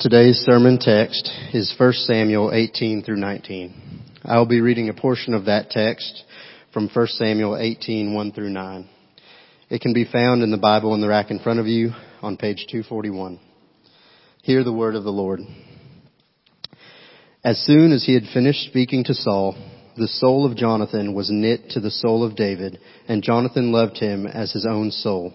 Today's sermon text is 1 Samuel 18 through 19. I will be reading a portion of that text from 1 Samuel 18, 1 through 9. It can be found in the Bible in the rack in front of you on page 241. Hear the word of the Lord. As soon as he had finished speaking to Saul, the soul of Jonathan was knit to the soul of David, and Jonathan loved him as his own soul.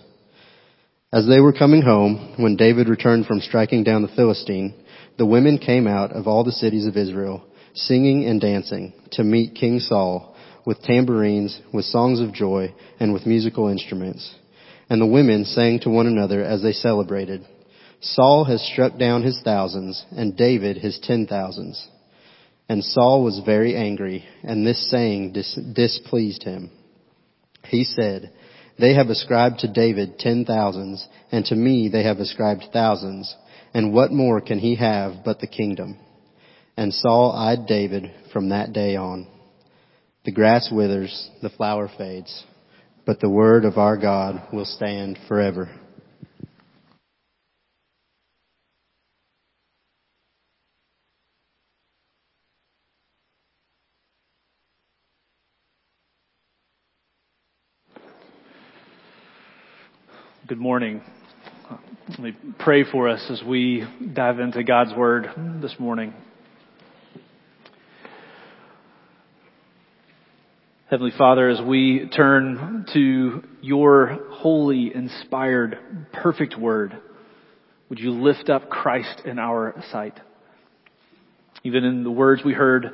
As they were coming home, when David returned from striking down the Philistine, the women came out of all the cities of Israel, singing and dancing, to meet King Saul, with tambourines, with songs of joy, and with musical instruments. And the women sang to one another as they celebrated, Saul has struck down his thousands, and David his ten thousands. And Saul was very angry, and this saying dis- displeased him. He said, they have ascribed to David ten thousands, and to me they have ascribed thousands. And what more can he have but the kingdom? And Saul eyed David from that day on. The grass withers, the flower fades, but the word of our God will stand forever. Good morning. Let me pray for us as we dive into God's Word this morning. Heavenly Father, as we turn to your holy, inspired, perfect Word, would you lift up Christ in our sight? Even in the words we heard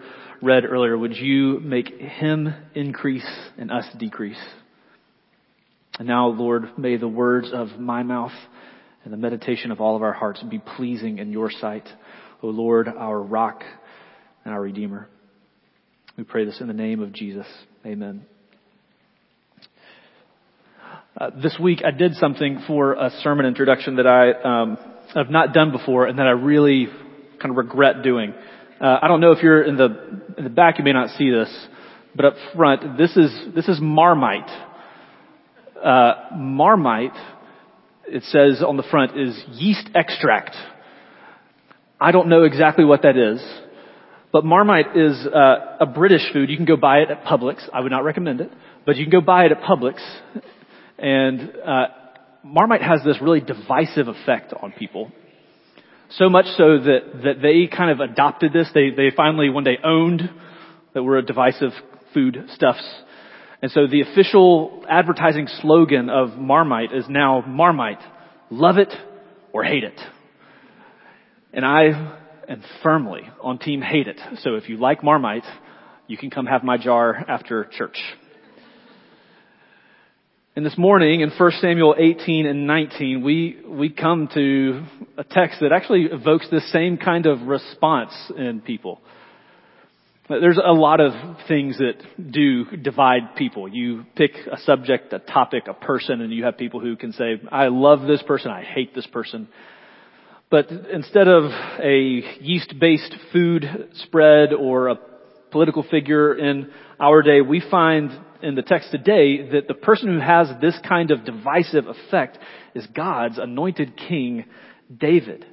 read earlier, would you make Him increase and us decrease? And now, Lord, may the words of my mouth and the meditation of all of our hearts be pleasing in your sight, O Lord, our rock and our redeemer. We pray this in the name of Jesus. Amen. Uh, this week I did something for a sermon introduction that I um, have not done before and that I really kind of regret doing. Uh, I don't know if you're in the in the back, you may not see this, but up front, this is this is Marmite. Uh, Marmite, it says on the front, is yeast extract. I don't know exactly what that is, but Marmite is uh, a British food. You can go buy it at Publix. I would not recommend it, but you can go buy it at Publix. And uh, Marmite has this really divisive effect on people. So much so that, that they kind of adopted this. They, they finally one day owned that we're a divisive food stuffs and so the official advertising slogan of Marmite is now Marmite, love it or hate it. And I am firmly on team hate it. So if you like Marmite, you can come have my jar after church. And this morning in 1 Samuel 18 and 19, we, we come to a text that actually evokes the same kind of response in people. There's a lot of things that do divide people. You pick a subject, a topic, a person, and you have people who can say, I love this person, I hate this person. But instead of a yeast-based food spread or a political figure in our day, we find in the text today that the person who has this kind of divisive effect is God's anointed king, David.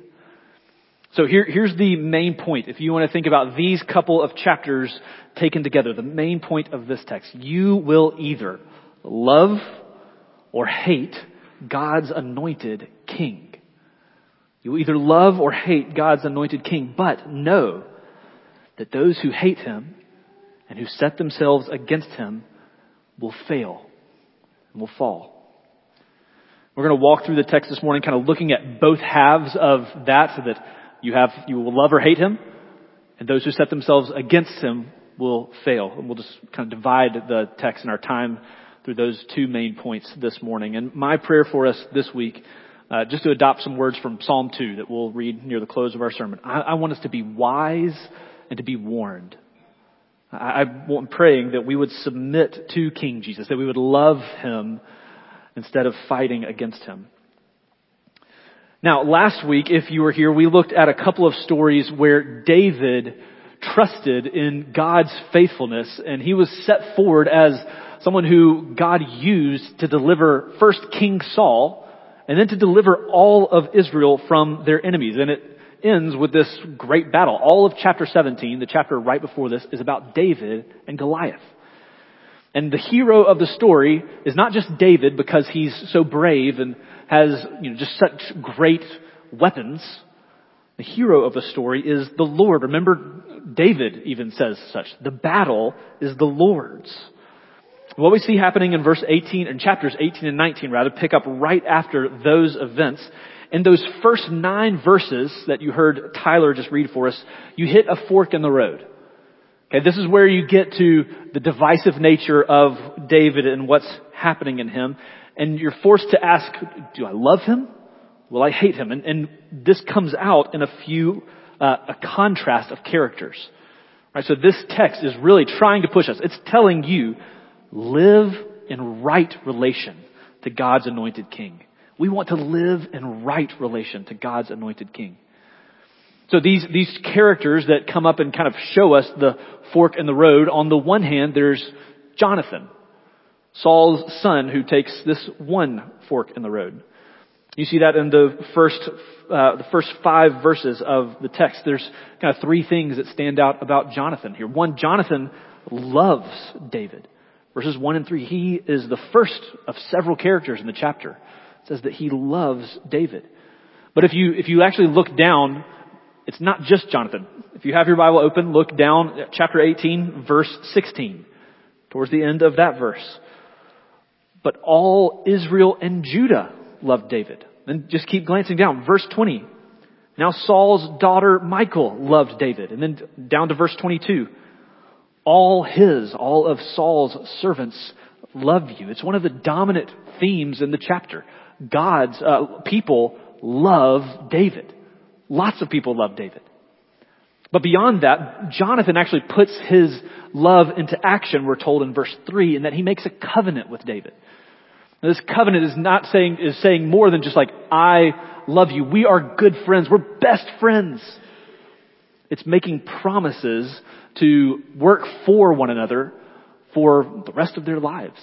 So here, here's the main point. If you want to think about these couple of chapters taken together, the main point of this text, you will either love or hate God's anointed king. You will either love or hate God's anointed king, but know that those who hate him and who set themselves against him will fail and will fall. We're going to walk through the text this morning kind of looking at both halves of that so that you have, you will love or hate him, and those who set themselves against him will fail. And we'll just kind of divide the text and our time through those two main points this morning. And my prayer for us this week uh, just to adopt some words from Psalm 2 that we'll read near the close of our sermon. I, I want us to be wise and to be warned. I'm praying that we would submit to King Jesus, that we would love him instead of fighting against him. Now, last week, if you were here, we looked at a couple of stories where David trusted in God's faithfulness and he was set forward as someone who God used to deliver first King Saul and then to deliver all of Israel from their enemies. And it ends with this great battle. All of chapter 17, the chapter right before this, is about David and Goliath. And the hero of the story is not just David because he's so brave and has, you know, just such great weapons. The hero of the story is the Lord. Remember, David even says such. The battle is the Lord's. What we see happening in verse 18, in chapters 18 and 19 rather, pick up right after those events. In those first nine verses that you heard Tyler just read for us, you hit a fork in the road. Okay, this is where you get to the divisive nature of David and what's happening in him. And you're forced to ask, do I love him? Will I hate him? And, and this comes out in a few, uh, a contrast of characters. Right, so this text is really trying to push us. It's telling you, live in right relation to God's anointed king. We want to live in right relation to God's anointed king. So these, these characters that come up and kind of show us the fork in the road, on the one hand, there's Jonathan, Saul's son, who takes this one fork in the road. You see that in the first, uh, the first five verses of the text. There's kind of three things that stand out about Jonathan here. One, Jonathan loves David. Verses one and three, he is the first of several characters in the chapter. It says that he loves David. But if you, if you actually look down it's not just Jonathan. If you have your Bible open, look down at chapter 18, verse 16, towards the end of that verse. But all Israel and Judah loved David. Then just keep glancing down. Verse 20. Now Saul's daughter Michal loved David. And then down to verse 22. All his, all of Saul's servants love you. It's one of the dominant themes in the chapter. God's uh, people love David. Lots of people love David. But beyond that, Jonathan actually puts his love into action, we're told in verse 3, in that he makes a covenant with David. Now, this covenant is not saying, is saying more than just like, I love you. We are good friends. We're best friends. It's making promises to work for one another for the rest of their lives.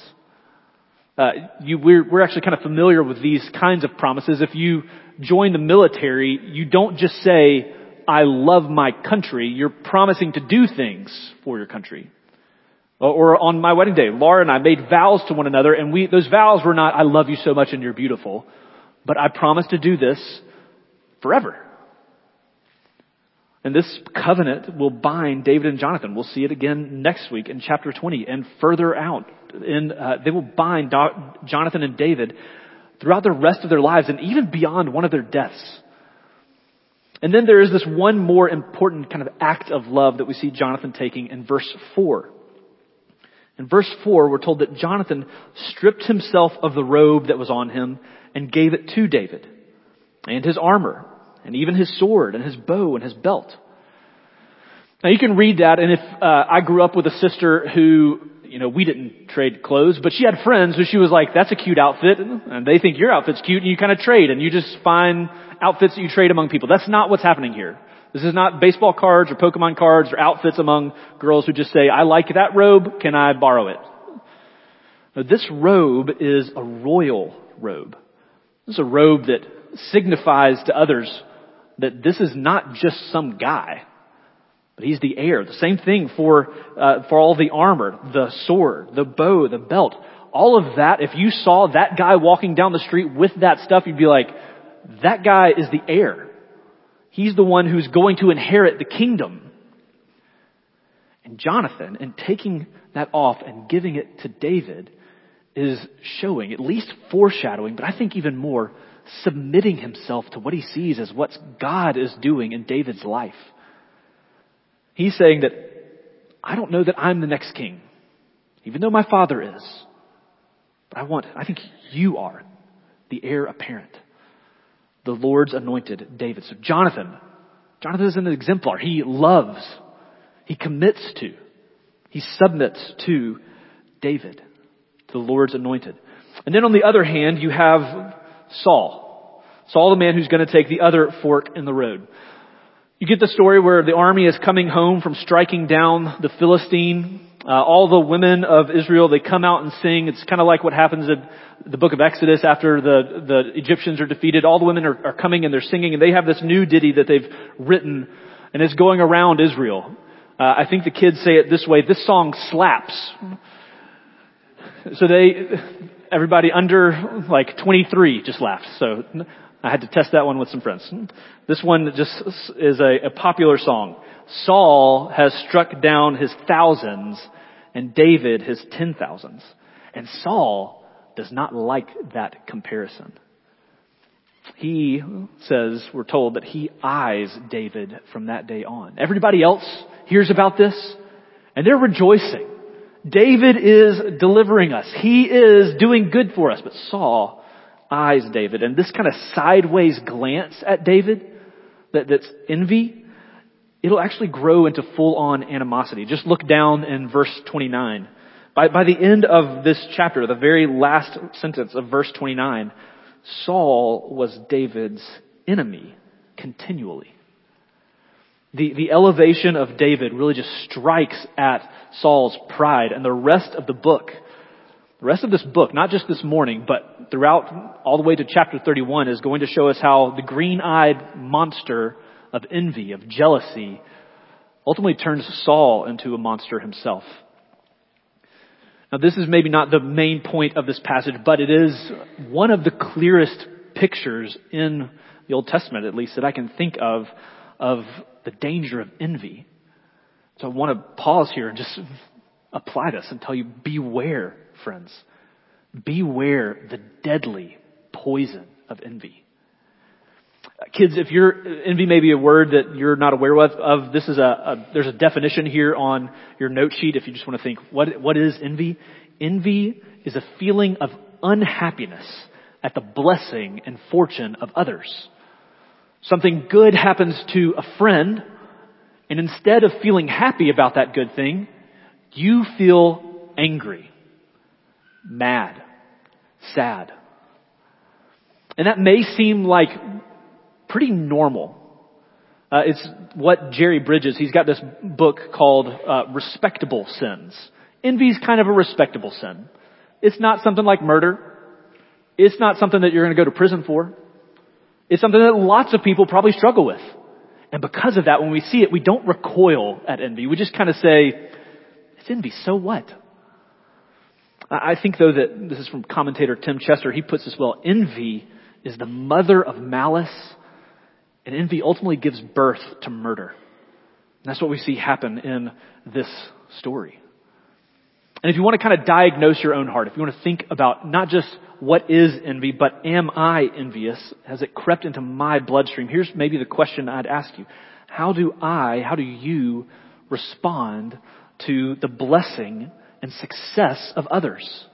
Uh, you, we're, we're actually kind of familiar with these kinds of promises. If you join the military, you don't just say, I love my country. You're promising to do things for your country. Or on my wedding day, Laura and I made vows to one another and we, those vows were not, I love you so much and you're beautiful, but I promise to do this forever. And this covenant will bind David and Jonathan. We'll see it again next week in chapter 20 and further out. In, uh, they will bind Do- Jonathan and David throughout the rest of their lives and even beyond one of their deaths. And then there is this one more important kind of act of love that we see Jonathan taking in verse 4. In verse 4, we're told that Jonathan stripped himself of the robe that was on him and gave it to David and his armor and even his sword and his bow and his belt. Now you can read that and if uh, I grew up with a sister who, you know, we didn't trade clothes, but she had friends who she was like, that's a cute outfit and they think your outfit's cute and you kind of trade and you just find outfits that you trade among people. That's not what's happening here. This is not baseball cards or Pokemon cards or outfits among girls who just say, I like that robe, can I borrow it? Now, this robe is a royal robe. This is a robe that signifies to others that this is not just some guy, but he's the heir. The same thing for uh, for all the armor, the sword, the bow, the belt, all of that. If you saw that guy walking down the street with that stuff, you'd be like, that guy is the heir. He's the one who's going to inherit the kingdom. And Jonathan, in taking that off and giving it to David, is showing, at least foreshadowing, but I think even more, submitting himself to what he sees as what God is doing in David's life. He's saying that I don't know that I'm the next king, even though my father is. But I want, I think you are the heir apparent. the Lord's anointed, David. So Jonathan, Jonathan is an exemplar. He loves, he commits to, he submits to David, to the Lord's anointed. And then on the other hand, you have Saul. Saul, the man who's going to take the other fork in the road. You get the story where the army is coming home from striking down the Philistine. Uh, all the women of Israel, they come out and sing. It's kind of like what happens in the book of Exodus after the, the Egyptians are defeated. All the women are, are coming and they're singing and they have this new ditty that they've written and it's going around Israel. Uh, I think the kids say it this way, this song slaps. So they, everybody under like 23 just laughed. So I had to test that one with some friends. This one just is a, a popular song. Saul has struck down his thousands and David his ten thousands. And Saul does not like that comparison. He says, we're told that he eyes David from that day on. Everybody else hears about this and they're rejoicing. David is delivering us. He is doing good for us. But Saul eyes David. And this kind of sideways glance at David, that, that's envy, it'll actually grow into full on animosity. Just look down in verse 29. By, by the end of this chapter, the very last sentence of verse 29, Saul was David's enemy continually. The, the elevation of David really just strikes at Saul's pride and the rest of the book. The rest of this book, not just this morning, but throughout all the way to chapter 31 is going to show us how the green-eyed monster of envy, of jealousy, ultimately turns Saul into a monster himself. Now this is maybe not the main point of this passage, but it is one of the clearest pictures in the Old Testament, at least, that I can think of, of the danger of envy. So I want to pause here and just apply this and tell you, beware, friends. Beware the deadly poison of envy. Uh, kids, if you're, uh, envy may be a word that you're not aware of, of this is a, a, there's a definition here on your note sheet if you just want to think, what, what is envy? Envy is a feeling of unhappiness at the blessing and fortune of others. Something good happens to a friend, and instead of feeling happy about that good thing, you feel angry, mad, sad. And that may seem like pretty normal. Uh, it's what Jerry Bridges, he's got this book called uh, Respectable Sins. Envy is kind of a respectable sin. It's not something like murder. It's not something that you're going to go to prison for. It's something that lots of people probably struggle with. And because of that, when we see it, we don't recoil at envy. We just kind of say, it's envy, so what? I think though that this is from commentator Tim Chester, he puts this well, envy is the mother of malice and envy ultimately gives birth to murder. And that's what we see happen in this story. And if you want to kind of diagnose your own heart, if you want to think about not just what is envy, but am I envious? Has it crept into my bloodstream? Here's maybe the question I'd ask you. How do I, how do you respond to the blessing and success of others?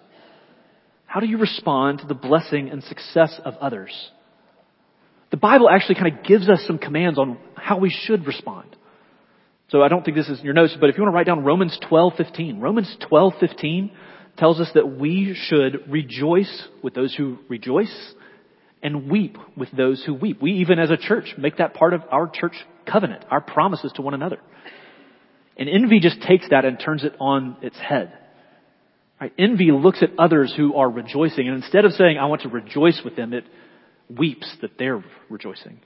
How do you respond to the blessing and success of others? The Bible actually kind of gives us some commands on how we should respond. So I don't think this is in your notes, but if you want to write down Romans 12:15, Romans 12:15 tells us that we should rejoice with those who rejoice and weep with those who weep. We even as a church make that part of our church covenant, our promises to one another. And envy just takes that and turns it on its head. Right? Envy looks at others who are rejoicing, and instead of saying, I want to rejoice with them, it weeps that they're rejoicing.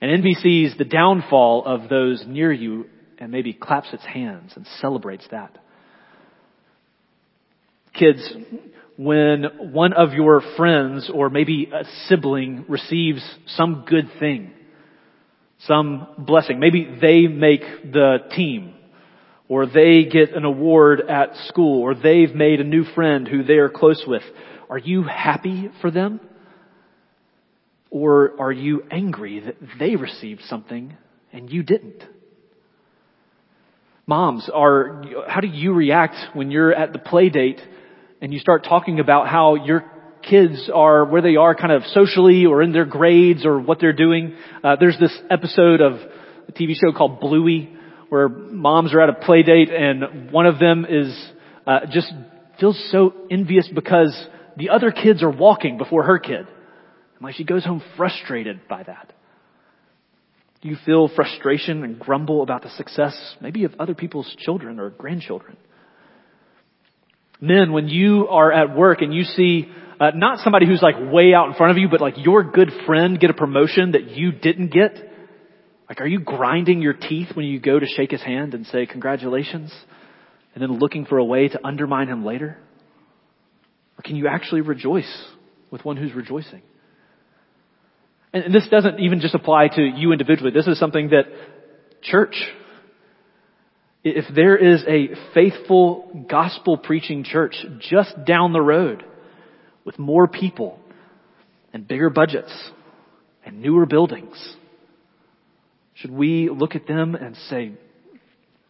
And sees the downfall of those near you and maybe claps its hands and celebrates that. Kids, when one of your friends or maybe a sibling receives some good thing, some blessing, maybe they make the team, or they get an award at school, or they've made a new friend who they are close with, are you happy for them? Or are you angry that they received something and you didn't? Moms, are, how do you react when you're at the play date and you start talking about how your kids are where they are kind of socially or in their grades or what they're doing. Uh, there's this episode of a TV show called Bluey where moms are at a play date and one of them is uh, just feels so envious because the other kids are walking before her kid. Like she goes home frustrated by that. Do you feel frustration and grumble about the success maybe of other people's children or grandchildren? Men, when you are at work and you see uh, not somebody who's like way out in front of you, but like your good friend get a promotion that you didn't get, like are you grinding your teeth when you go to shake his hand and say congratulations and then looking for a way to undermine him later? Or can you actually rejoice with one who's rejoicing? And this doesn't even just apply to you individually. This is something that church, if there is a faithful gospel preaching church just down the road with more people and bigger budgets and newer buildings, should we look at them and say,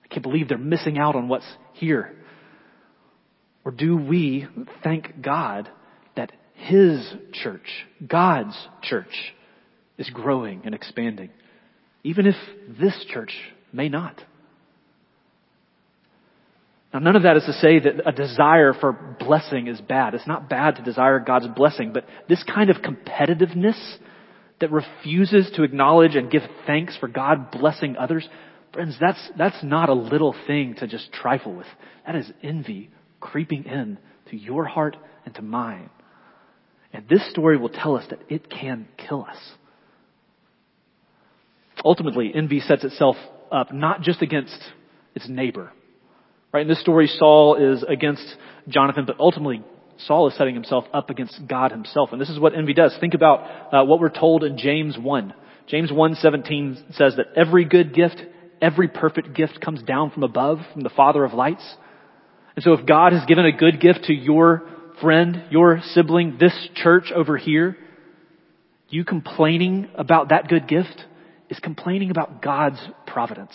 I can't believe they're missing out on what's here? Or do we thank God that His church, God's church, is growing and expanding, even if this church may not. Now, none of that is to say that a desire for blessing is bad. It's not bad to desire God's blessing, but this kind of competitiveness that refuses to acknowledge and give thanks for God blessing others, friends, that's, that's not a little thing to just trifle with. That is envy creeping in to your heart and to mine. And this story will tell us that it can kill us. Ultimately, envy sets itself up not just against its neighbor. Right? In this story, Saul is against Jonathan, but ultimately, Saul is setting himself up against God himself. And this is what envy does. Think about uh, what we're told in James 1. James 1:17 says that every good gift, every perfect gift comes down from above, from the Father of lights. And so if God has given a good gift to your friend, your sibling, this church over here, you complaining about that good gift, is complaining about God's providence.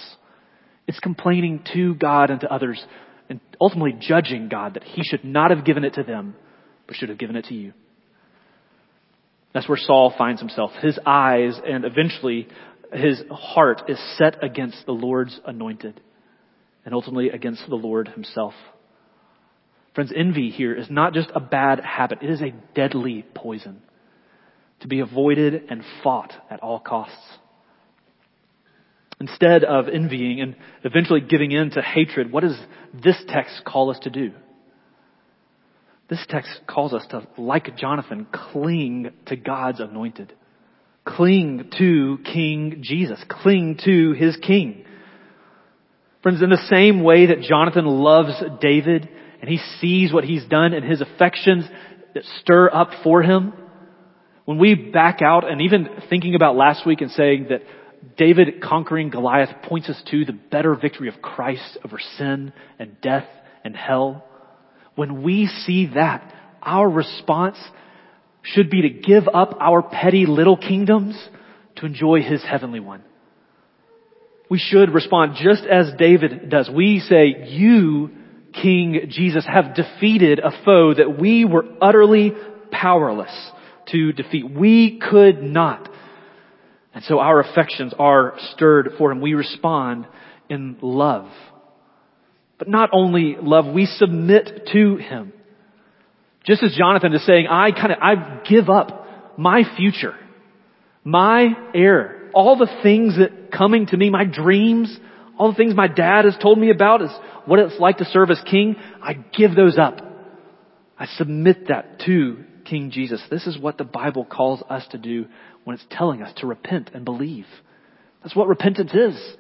It's complaining to God and to others and ultimately judging God that He should not have given it to them, but should have given it to you. That's where Saul finds himself. His eyes and eventually his heart is set against the Lord's anointed and ultimately against the Lord himself. Friends, envy here is not just a bad habit. It is a deadly poison to be avoided and fought at all costs. Instead of envying and eventually giving in to hatred, what does this text call us to do? This text calls us to, like Jonathan, cling to God's anointed. Cling to King Jesus. Cling to his king. Friends, in the same way that Jonathan loves David and he sees what he's done and his affections that stir up for him, when we back out and even thinking about last week and saying that David conquering Goliath points us to the better victory of Christ over sin and death and hell. When we see that, our response should be to give up our petty little kingdoms to enjoy his heavenly one. We should respond just as David does. We say, you, King Jesus, have defeated a foe that we were utterly powerless to defeat. We could not. And so our affections are stirred for him. We respond in love. But not only love, we submit to him. Just as Jonathan is saying, I kind of, I give up my future, my heir, all the things that coming to me, my dreams, all the things my dad has told me about is what it's like to serve as king. I give those up. I submit that to King Jesus. This is what the Bible calls us to do when it's telling us to repent and believe. That's what repentance is.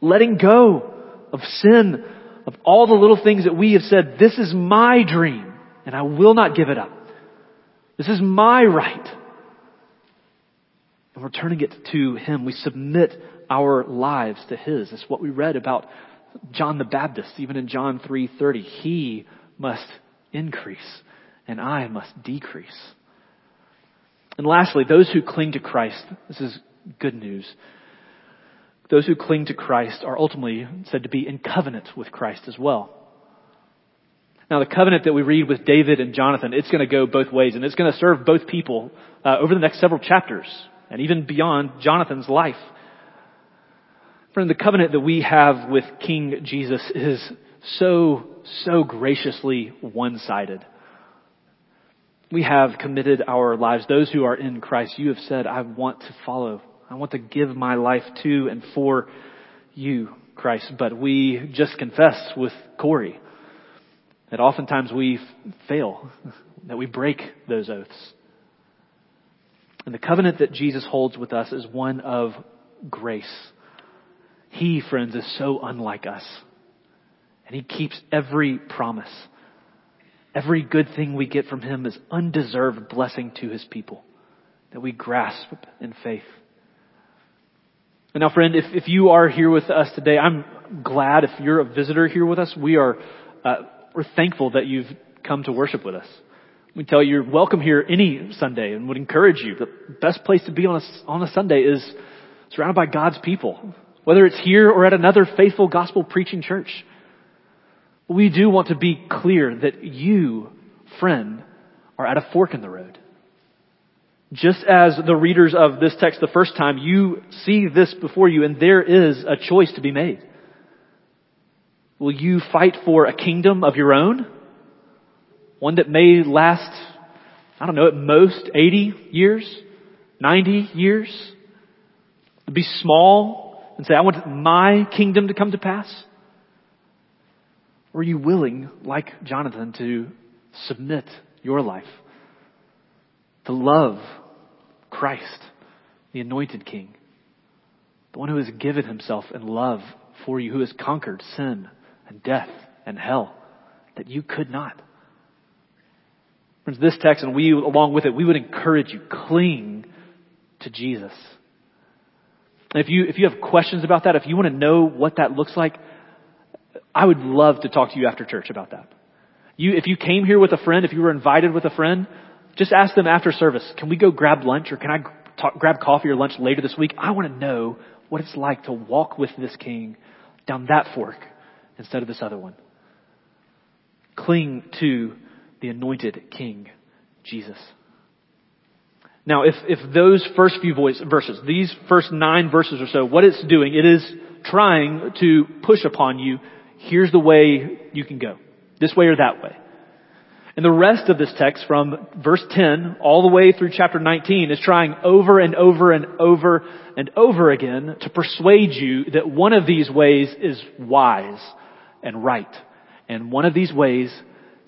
Letting go of sin, of all the little things that we have said, this is my dream and I will not give it up. This is my right. And we're turning it to Him. We submit our lives to His. That's what we read about John the Baptist, even in John 3.30. He must increase and I must decrease. And lastly, those who cling to Christ, this is good news. Those who cling to Christ are ultimately said to be in covenant with Christ as well. Now, the covenant that we read with David and Jonathan, it's going to go both ways, and it's going to serve both people uh, over the next several chapters, and even beyond Jonathan's life. Friend, the covenant that we have with King Jesus is so, so graciously one-sided. We have committed our lives. Those who are in Christ, you have said, I want to follow. I want to give my life to and for you, Christ. But we just confess with Corey that oftentimes we fail, that we break those oaths. And the covenant that Jesus holds with us is one of grace. He, friends, is so unlike us. And He keeps every promise. Every good thing we get from Him is undeserved blessing to His people that we grasp in faith. And now, friend, if, if you are here with us today, I'm glad if you're a visitor here with us, we are uh, we're thankful that you've come to worship with us. We tell you you're welcome here any Sunday and would encourage you. The best place to be on a, on a Sunday is surrounded by God's people, whether it's here or at another faithful gospel preaching church. We do want to be clear that you, friend, are at a fork in the road. Just as the readers of this text the first time, you see this before you and there is a choice to be made. Will you fight for a kingdom of your own? One that may last, I don't know, at most 80 years? 90 years? Be small and say, I want my kingdom to come to pass? Are you willing, like Jonathan, to submit your life, to love Christ, the anointed king, the one who has given himself in love for you, who has conquered sin and death and hell that you could not. Friends, this text and we, along with it, we would encourage you, cling to Jesus. And if you, if you have questions about that, if you want to know what that looks like, I would love to talk to you after church about that. You, if you came here with a friend, if you were invited with a friend, just ask them after service, can we go grab lunch or can I talk, grab coffee or lunch later this week? I want to know what it's like to walk with this king down that fork instead of this other one. Cling to the anointed King, Jesus. Now, if, if those first few voice, verses, these first nine verses or so, what it's doing, it is trying to push upon you, here's the way you can go. This way or that way. And the rest of this text from verse 10 all the way through chapter 19 is trying over and over and over and over again to persuade you that one of these ways is wise and right. And one of these ways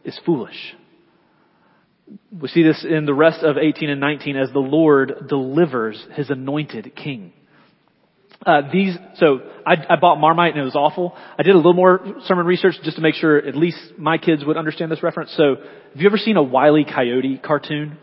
is foolish. We see this in the rest of 18 and 19 as the Lord delivers his anointed king. Uh, these, so I, I bought Marmite and it was awful. I did a little more sermon research just to make sure at least my kids would understand this reference. So, have you ever seen a Wile E. Coyote cartoon?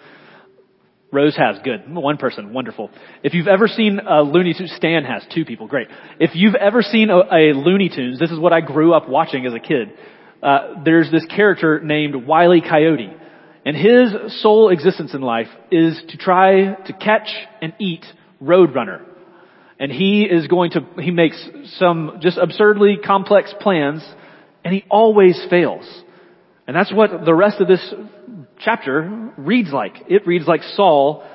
Rose has. Good. One person. Wonderful. If you've ever seen a Looney Tunes, Stan has. Two people. Great. If you've ever seen a, a Looney Tunes, this is what I grew up watching as a kid. Uh, there's this character named Wile E. Coyote. And his sole existence in life is to try to catch and eat Roadrunner. And he is going to, he makes some just absurdly complex plans and he always fails. And that's what the rest of this chapter reads like. It reads like Saul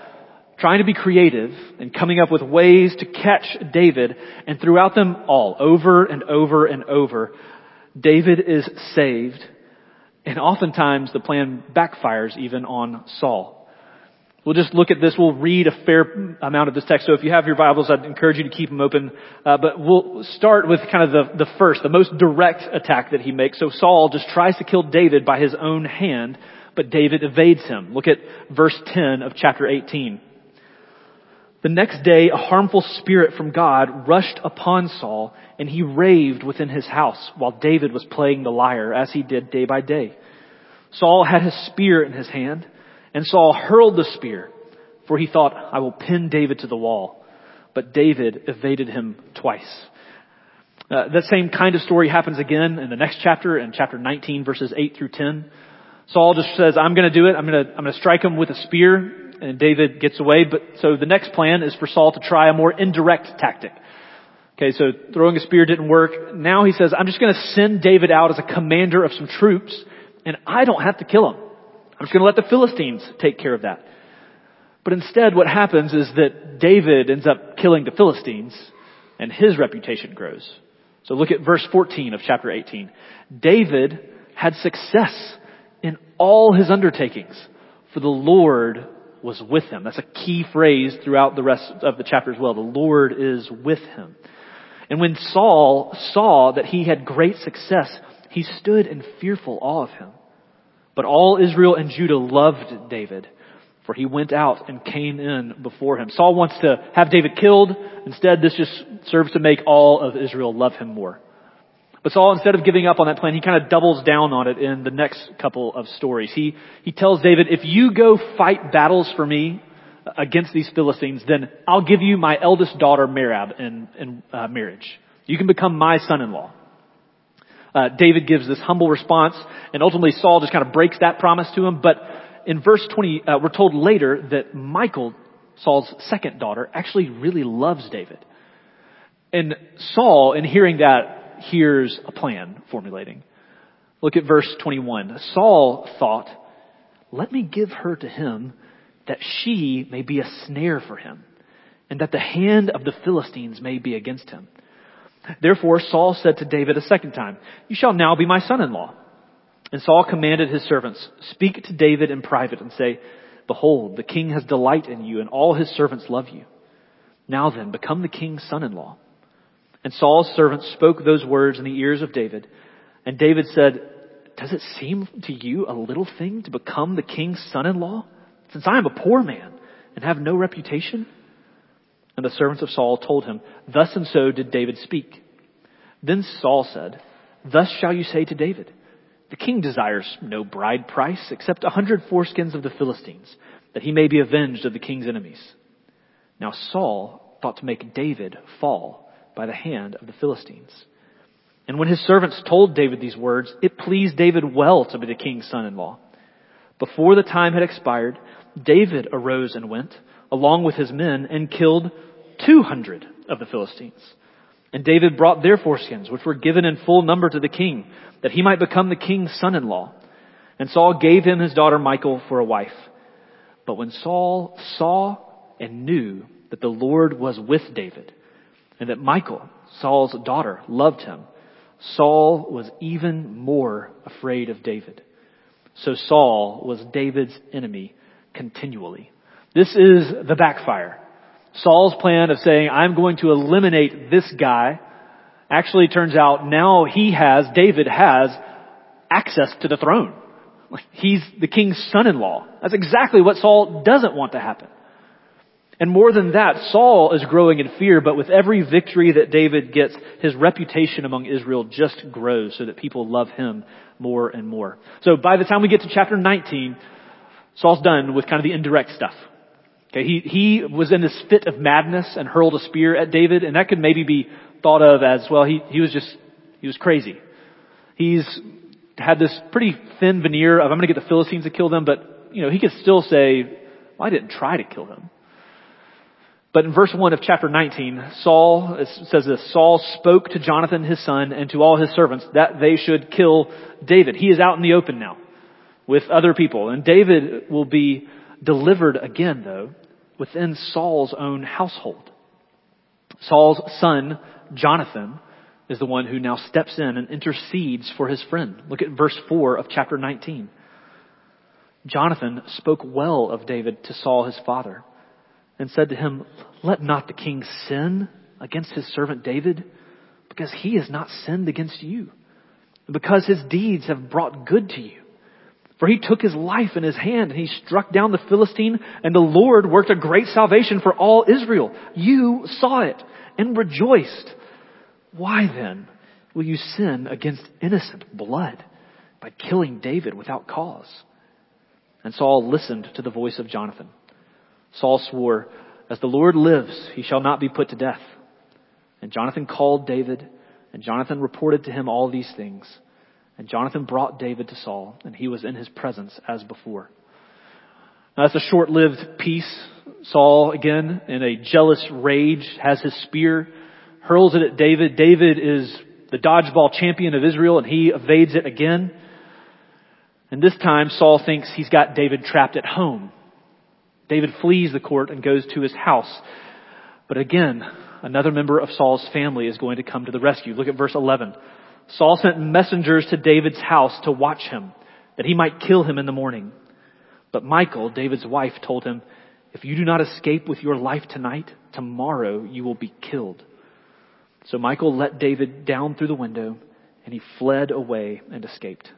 trying to be creative and coming up with ways to catch David and throughout them all, over and over and over, David is saved and oftentimes the plan backfires even on Saul. We'll just look at this. We'll read a fair amount of this text. So if you have your Bibles, I'd encourage you to keep them open. Uh, but we'll start with kind of the, the first, the most direct attack that he makes. So Saul just tries to kill David by his own hand but David evades him. Look at verse 10 of chapter 18. The next day, a harmful spirit from God rushed upon Saul, and he raved within his house while David was playing the lyre, as he did day by day. Saul had his spear in his hand, and Saul hurled the spear, for he thought, I will pin David to the wall. But David evaded him twice. Uh, that same kind of story happens again in the next chapter, in chapter 19, verses 8 through 10. Saul just says, I'm to do it. I'm to, I'm to strike him with a spear. And David gets away. But so the next plan is for Saul to try a more indirect tactic. Okay, so throwing a spear didn't work. Now he says, I'm just to send David out as a commander of some troops and I don't have to kill him. I'm just going to let the Philistines take care of that. But instead what happens is that David ends up killing the Philistines and his reputation grows. So look at verse 14 of chapter 18. David had success in all his undertakings, for the Lord was with him. That's a key phrase throughout the rest of the chapter as well. The Lord is with him. And when Saul saw that he had great success, he stood in fearful awe of him. But all Israel and Judah loved David, for he went out and came in before him. Saul wants to have David killed. Instead, this just serves to make all of Israel love him more. But Saul, instead of giving up on that plan, he kind of doubles down on it in the next couple of stories. He, he tells David, if you go fight battles for me against these Philistines, then I'll give you my eldest daughter Merab in, in uh, marriage. You can become my son-in-law. Uh, David gives this humble response, and ultimately Saul just kind of breaks that promise to him. But in verse 20, uh, we're told later that Michal, Saul's second daughter, actually really loves David. And Saul, in hearing that, hears a plan formulating. Look at verse 21. Saul thought, let me give her to him that she may be a snare for him and that the hand of the Philistines may be against him. Therefore Saul said to David a second time, you shall now be my son-in-law. And Saul commanded his servants, speak to David in private and say, behold, the king has delight in you and all his servants love you. Now then, become the king's son-in-law. And Saul's servants spoke those words in the ears of David. And David said, Does it seem to you a little thing to become the king's son-in-law, since I am a poor man and have no reputation? And the servants of Saul told him, Thus and so did David speak. Then Saul said, Thus shall you say to David, The king desires no bride price except a hundred foreskins of the Philistines, that he may be avenged of the king's enemies. Now Saul thought to make David fall by the hand of the Philistines. And when his servants told David these words, it pleased David well to be the king's son-in-law. Before the time had expired, David arose and went, along with his men, and killed 200 of the Philistines. And David brought their foreskins, which were given in full number to the king, that he might become the king's son-in-law. And Saul gave him his daughter Michal for a wife. But when Saul saw and knew that the Lord was with David, and that Michal, Saul's daughter, loved him, Saul was even more afraid of David. So Saul was David's enemy continually. This is the backfire. Saul's plan of saying, I'm going to eliminate this guy, actually turns out now he has, David has, access to the throne. He's the king's son-in-law. That's exactly what Saul doesn't want to happen. And more than that, Saul is growing in fear, but with every victory that David gets, his reputation among Israel just grows so that people love him more and more. So by the time we get to chapter 19, Saul's done with kind of the indirect stuff. Okay, he, he was in this fit of madness and hurled a spear at David, and that could maybe be thought of as, well, he, he was just, he was crazy. He's had this pretty thin veneer of, I'm gonna get the Philistines to kill them, but, you know, he could still say, well, I didn't try to kill them. But in verse 1 of chapter 19, Saul, says this, Saul spoke to Jonathan his son and to all his servants that they should kill David. He is out in the open now with other people. And David will be delivered again though within Saul's own household. Saul's son, Jonathan, is the one who now steps in and intercedes for his friend. Look at verse 4 of chapter 19. Jonathan spoke well of David to Saul his father and said to him, Let not the king sin against his servant David, because he has not sinned against you, because his deeds have brought good to you. For he took his life in his hand and he struck down the Philistine and the Lord worked a great salvation for all Israel. You saw it and rejoiced. Why then will you sin against innocent blood by killing David without cause? And Saul listened to the voice of Jonathan. Saul swore, As the Lord lives, he shall not be put to death. And Jonathan called David, and Jonathan reported to him all these things. And Jonathan brought David to Saul, and he was in his presence as before. Now, that's a short-lived peace. Saul, again, in a jealous rage, has his spear, hurls it at David. David is the dodgeball champion of Israel, and he evades it again. And this time Saul thinks he's got David trapped at home. David flees the court and goes to his house. But again, another member of Saul's family is going to come to the rescue. Look at verse 11. Saul sent messengers to David's house to watch him, that he might kill him in the morning. But Michal, David's wife, told him, if you do not escape with your life tonight, tomorrow you will be killed. So Michal let David down through the window, and he fled away and escaped.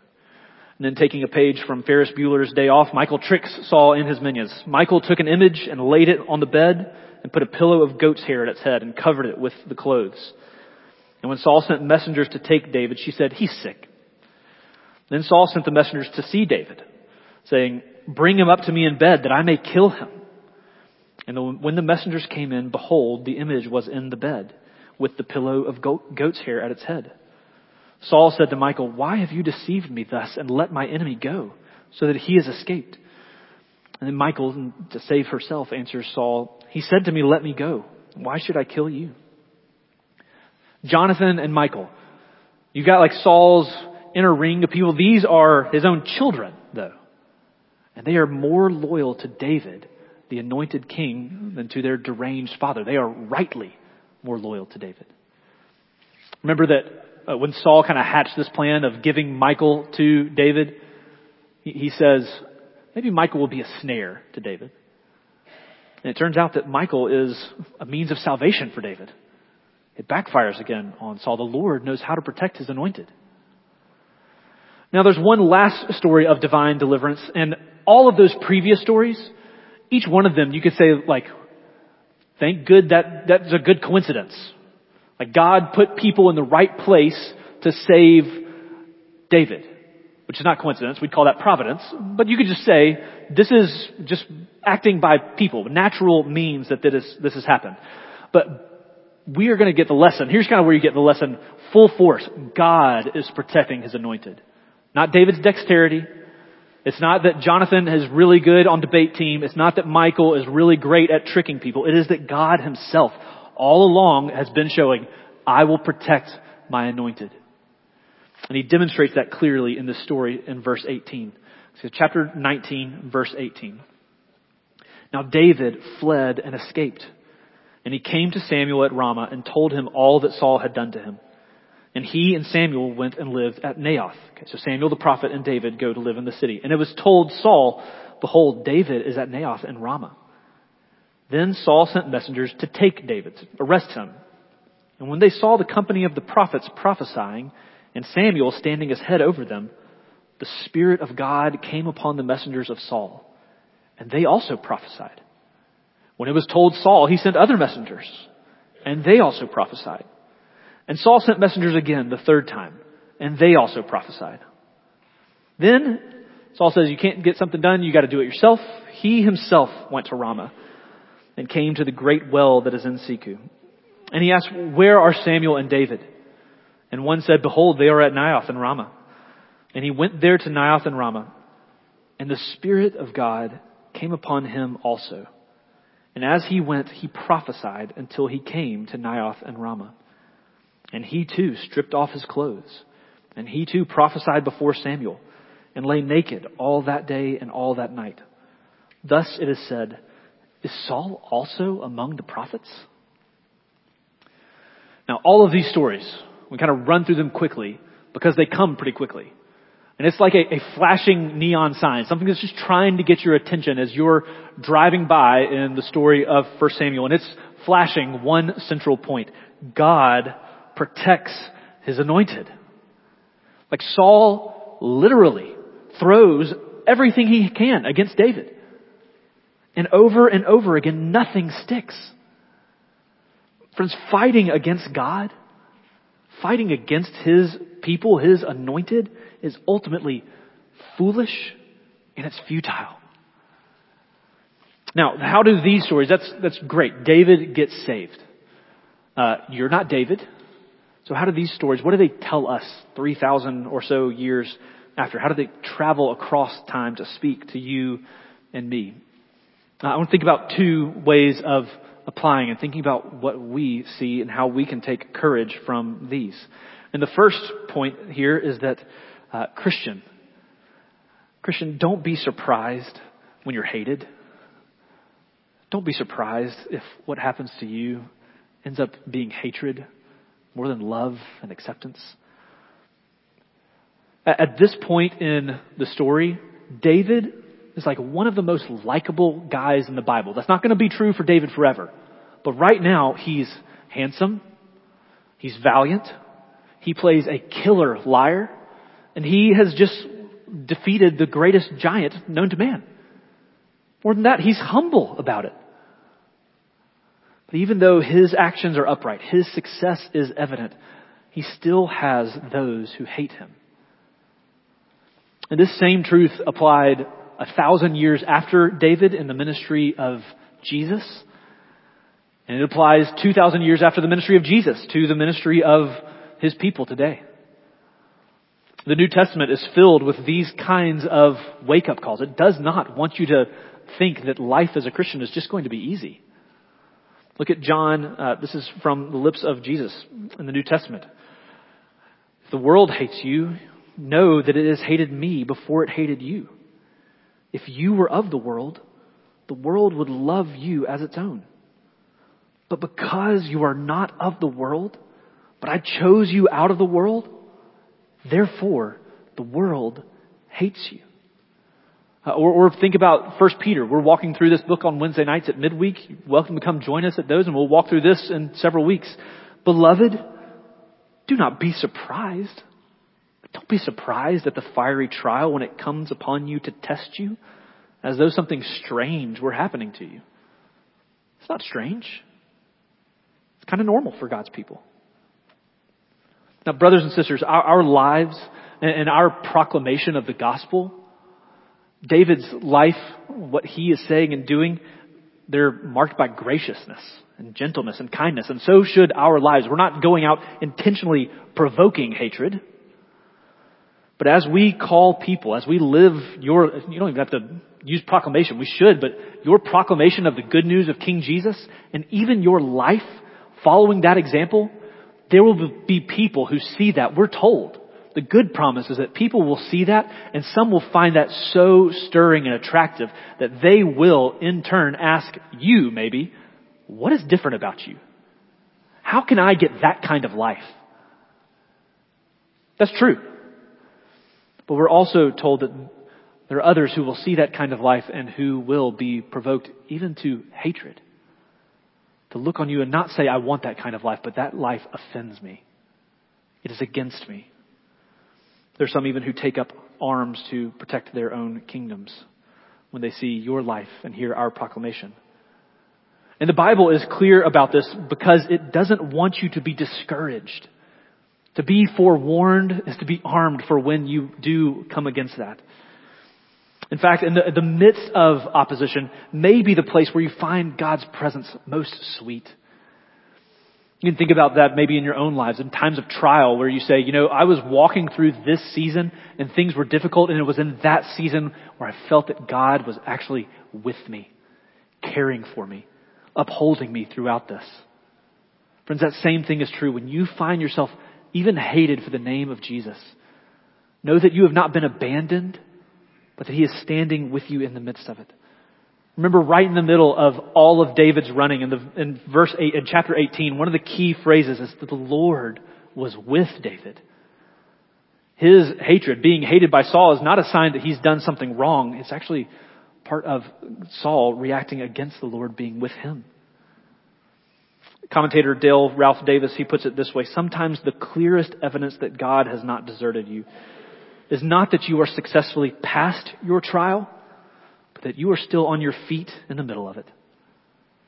And then taking a page from Ferris Bueller's Day Off, Michal tricks Saul and his minions. Michal took an image and laid it on the bed and put a pillow of goat's hair at its head and covered it with the clothes. And when Saul sent messengers to take David, she said, he's sick. Then Saul sent the messengers to see David, saying, bring him up to me in bed that I may kill him. And when the messengers came in, behold, the image was in the bed with the pillow of goat's hair at its head. Saul said to Michal, why have you deceived me thus and let my enemy go so that he has escaped? And then Michal, to save herself, answers Saul, he said to me, let me go. Why should I kill you? Jonathan and Michal. You've got like Saul's inner ring of people. These are his own children, though. And they are more loyal to David, the anointed king, than to their deranged father. They are rightly more loyal to David. Remember that uh, when Saul kind of hatched this plan of giving Michal to David, he, he says, maybe Michal will be a snare to David. And it turns out that Michal is a means of salvation for David. It backfires again on Saul. The Lord knows how to protect his anointed. Now there's one last story of divine deliverance, and all of those previous stories, each one of them you could say like, thank good that that's a good coincidence. Like God put people in the right place to save David, which is not coincidence. We'd call that providence. But you could just say, this is just acting by people, natural means that this, this has happened. But we are going to get the lesson. Here's kind of where you get the lesson full force. God is protecting his anointed. Not David's dexterity. It's not that Jonathan is really good on debate team. It's not that Michal is really great at tricking people. It is that God himself all along has been showing, I will protect my anointed. And he demonstrates that clearly in this story in verse 18. So chapter 19, verse 18. Now David fled and escaped and he came to Samuel at Ramah and told him all that Saul had done to him. And he and Samuel went and lived at Naioth. Okay, so Samuel the prophet and David go to live in the city. And it was told Saul, behold, David is at Naioth in Ramah. Then Saul sent messengers to take David, to arrest him. And when they saw the company of the prophets prophesying and Samuel standing as head over them, the Spirit of God came upon the messengers of Saul, and they also prophesied. When it was told Saul, he sent other messengers, and they also prophesied. And Saul sent messengers again the third time, and they also prophesied. Then Saul says, you can't get something done, you gotta do it yourself. He himself went to Ramah and came to the great well that is in Secu. And he asked, where are Samuel and David? And one said, behold, they are at Naioth and Ramah. And he went there to Naioth and Ramah. And the Spirit of God came upon him also. And as he went, he prophesied until he came to Naioth and Ramah. And he too stripped off his clothes. And he too prophesied before Samuel and lay naked all that day and all that night. Thus it is said, is Saul also among the prophets? Now all of these stories, we kind of run through them quickly because they come pretty quickly. And it's like a, a, flashing neon sign, something that's just trying to get your attention as you're driving by in the story of 1 Samuel. And it's flashing one central point. God protects his anointed. Like Saul literally throws everything he can against David. And over and over again, nothing sticks. Friends, fighting against God, fighting against his people, his anointed, is ultimately foolish and it's futile. Now, how do these stories, that's, that's great. David gets saved. Uh, you're not David. So how do these stories, what do they tell us 3,000 or so years after? How do they travel across time to speak to you and me? Uh, I want to think about two ways of applying and thinking about what we see and how we can take courage from these. And the first point here is that uh, Christian, Christian, don't be surprised when you're hated. Don't be surprised if what happens to you ends up being hatred more than love and acceptance. At this point in the story, David is like one of the most likable guys in the Bible. That's not going to be true for David forever. But right now, he's handsome. He's valiant. He plays a killer lyre. And he has just defeated the greatest giant known to man. More than that, he's humble about it. But even though his actions are upright, his success is evident, he still has those who hate him. And this same truth applied a thousand years after David in the ministry of Jesus. And it applies 2,000 years after the ministry of Jesus to the ministry of his people today. The New Testament is filled with these kinds of wake up calls. It does not want you to think that life as a Christian is just going to be easy. Look at John, uh, this is from the lips of Jesus in the New Testament. If the world hates you, know that it has hated me before it hated you. If you were of the world, the world would love you as its own. But because you are not of the world, but I chose you out of the world, therefore the world hates you. Uh, or, or, think about First Peter. We're walking through this book on Wednesday nights at midweek. You're welcome to come join us at those, and we'll walk through this in several weeks. Beloved, do not be surprised don't be surprised at the fiery trial when it comes upon you to test you, as though something strange were happening to you. It's not strange. It's kind of normal for God's people. Now, brothers and sisters, our, our lives and, our proclamation of the gospel, David's life, what he is saying and doing, they're marked by graciousness and gentleness and kindness. And so should our lives. We're not going out intentionally provoking hatred. But as we call people, as we live your, you don't even have to use proclamation, we should, but your proclamation of the good news of King Jesus and even your life following that example, there will be people who see that. We're told. The good promise is that people will see that and some will find that so stirring and attractive that they will in turn ask you maybe, what is different about you? How can I get that kind of life? That's true. But we're also told that there are others who will see that kind of life and who will be provoked even to hatred. To look on you and not say, I want that kind of life, but that life offends me. It is against me. There's some even who take up arms to protect their own kingdoms when they see your life and hear our proclamation. And the Bible is clear about this because it doesn't want you to be discouraged. To be forewarned is to be armed for when you do come against that. In fact, in the, the midst of opposition may be the place where you find God's presence most sweet. You can think about that maybe in your own lives in times of trial where you say, you know, I was walking through this season and things were difficult and it was in that season where I felt that God was actually with me, caring for me, upholding me throughout this. Friends, that same thing is true when you find yourself even hated for the name of Jesus. Know that you have not been abandoned, but that He is standing with you in the midst of it. Remember, right in the middle of all of David's running, in, the, in verse 8, in chapter 18, one of the key phrases is that the Lord was with David. His hatred, being hated by Saul, is not a sign that he's done something wrong. It's actually part of Saul reacting against the Lord being with him. Commentator Dale Ralph Davis, he puts it this way. Sometimes the clearest evidence that God has not deserted you is not that you are successfully past your trial, but that you are still on your feet in the middle of it.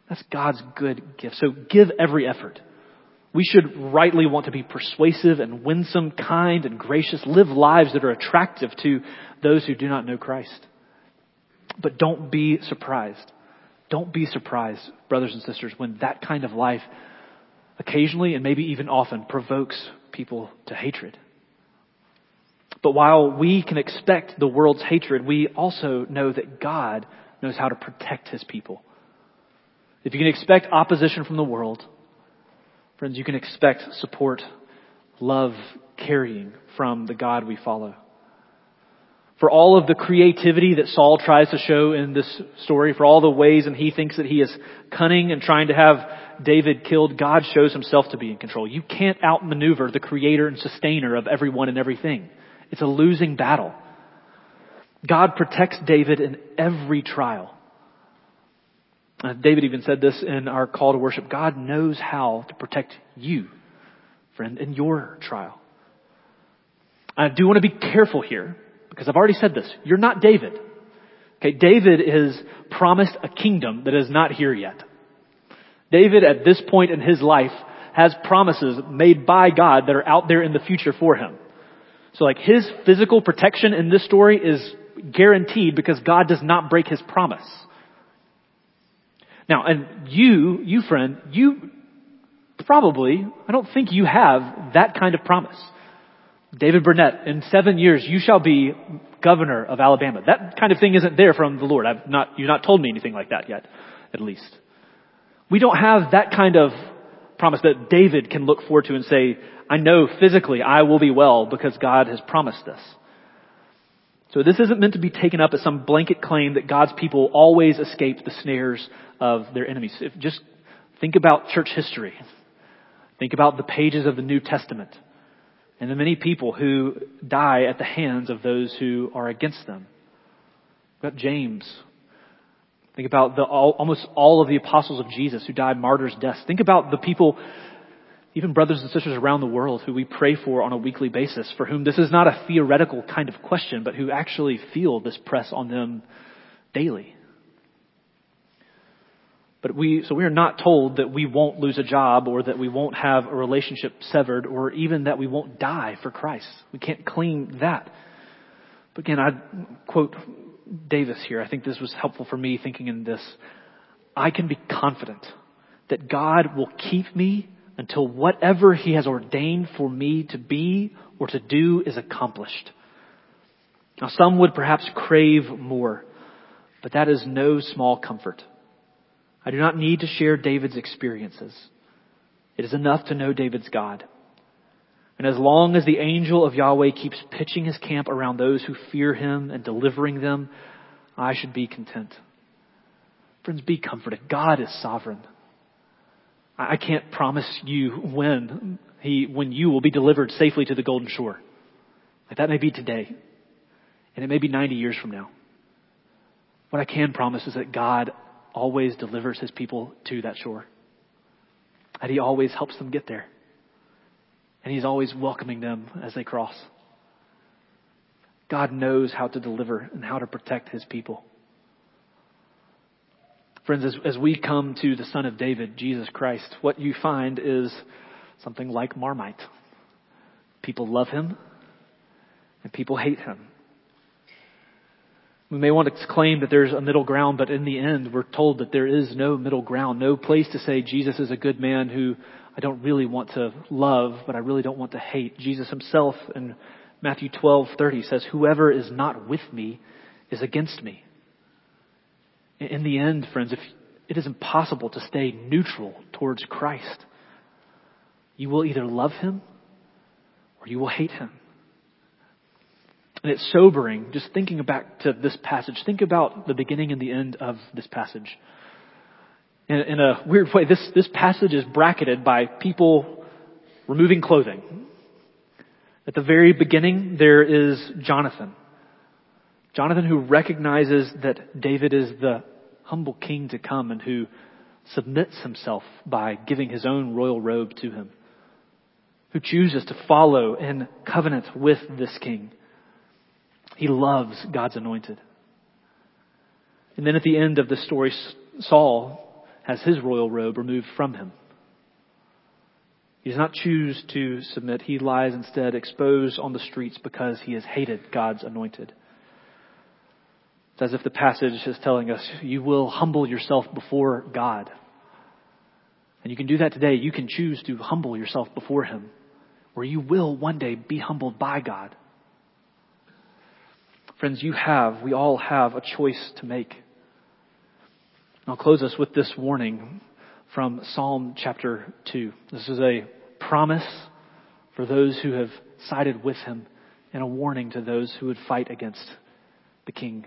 That's God's good gift. So give every effort. We should rightly want to be persuasive and winsome, kind and gracious, live lives that are attractive to those who do not know Christ. But don't be surprised don't be surprised, brothers and sisters, when that kind of life occasionally and maybe even often provokes people to hatred. But while we can expect the world's hatred, we also know that God knows how to protect his people. If you can expect opposition from the world, friends, you can expect support, love, carrying from the God we follow. for all of the creativity that Saul tries to show in this story, for all the ways and he thinks that he is cunning and trying to have David killed, God shows himself to be in control. You can't outmaneuver the creator and sustainer of everyone and everything. It's a losing battle. God protects David in every trial. Uh, David even said this in our call to worship. God knows how to protect you, friend, in your trial. I do want to be careful here because I've already said this. You're not David. Okay, David is promised a kingdom that is not here yet. David at this point in his life has promises made by God that are out there in the future for him. So like his physical protection in this story is guaranteed because God does not break his promise. Now, and you, you friend, you probably, I don't think you have that kind of promise. David Burnett, in seven years you shall be governor of Alabama. That kind of thing isn't there from the Lord. I've not, you've not told me anything like that yet, at least. We don't have that kind of promise that David can look forward to and say, I know physically I will be well because God has promised this. So this isn't meant to be taken up as some blanket claim that God's people always escape the snares of their enemies. If just think about church history. Think about the pages of the New Testament and the many people who die at the hands of those who are against them. Think about James. Think about the, all, almost all of the apostles of Jesus who died martyrs' deaths. Think about the people even brothers and sisters around the world who we pray for on a weekly basis, for whom this is not a theoretical kind of question, but who actually feel this press on them daily. But we, so we are not told that we won't lose a job or that we won't have a relationship severed or even that we won't die for Christ. We can't claim that. But again, I quote Davis here. I think this was helpful for me thinking in this. I can be confident that God will keep me until whatever he has ordained for me to be or to do is accomplished. Now some would perhaps crave more, but that is no small comfort. I do not need to share David's experiences. It is enough to know David's God. And as long as the angel of Yahweh keeps pitching his camp around those who fear him and delivering them, I should be content. Friends, be comforted. God is sovereign. I can't promise you when he, when you will be delivered safely to the golden shore. Like that may be today. And it may be 90 years from now. What I can promise is that God always delivers his people to that shore. That he always helps them get there. And he's always welcoming them as they cross. God knows how to deliver and how to protect his people. Friends, as, as we come to the Son of David, Jesus Christ, what you find is something like Marmite. People love him and people hate him. We may want to claim that there's a middle ground, but in the end, we're told that there is no middle ground, no place to say Jesus is a good man who I don't really want to love, but I really don't want to hate. Jesus himself in Matthew 12:30 says, "Whoever is not with me is against me." In the end, friends, if it is impossible to stay neutral towards Christ, you will either love him or you will hate him. And it's sobering just thinking back to this passage. Think about the beginning and the end of this passage. In, in a weird way, this, this passage is bracketed by people removing clothing. At the very beginning, there is Jonathan. Jonathan who recognizes that David is the humble king to come and who submits himself by giving his own royal robe to him, who chooses to follow in covenant with this king. He loves God's anointed. And then at the end of the story, Saul has his royal robe removed from him. He does not choose to submit. He lies instead exposed on the streets because he has hated God's anointed. It's as if the passage is telling us, you will humble yourself before God. And you can do that today. You can choose to humble yourself before Him, where you will one day be humbled by God. Friends, you have, we all have a choice to make. I'll close us with this warning from Psalm chapter 2. This is a promise for those who have sided with him and a warning to those who would fight against the King.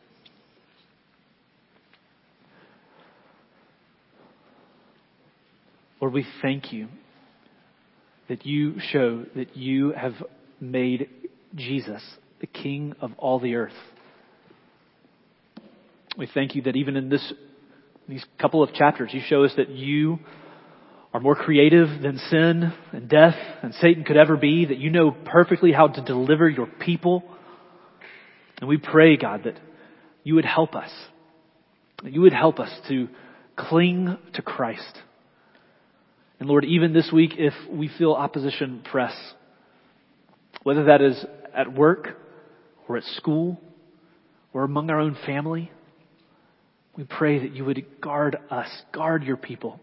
Lord, we thank you that you show that you have made Jesus the King of all the earth. We thank you that even in this, these couple of chapters, you show us that you are more creative than sin and death and Satan could ever be, that you know perfectly how to deliver your people. And we pray, God, that you would help us. That you would help us to cling to Christ. And Lord, even this week, if we feel opposition press, whether that is at work or at school or among our own family, we pray that you would guard us, guard your people,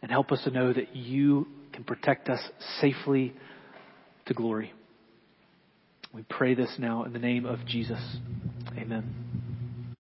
and help us to know that you can protect us safely to glory. We pray this now in the name of Jesus. Amen.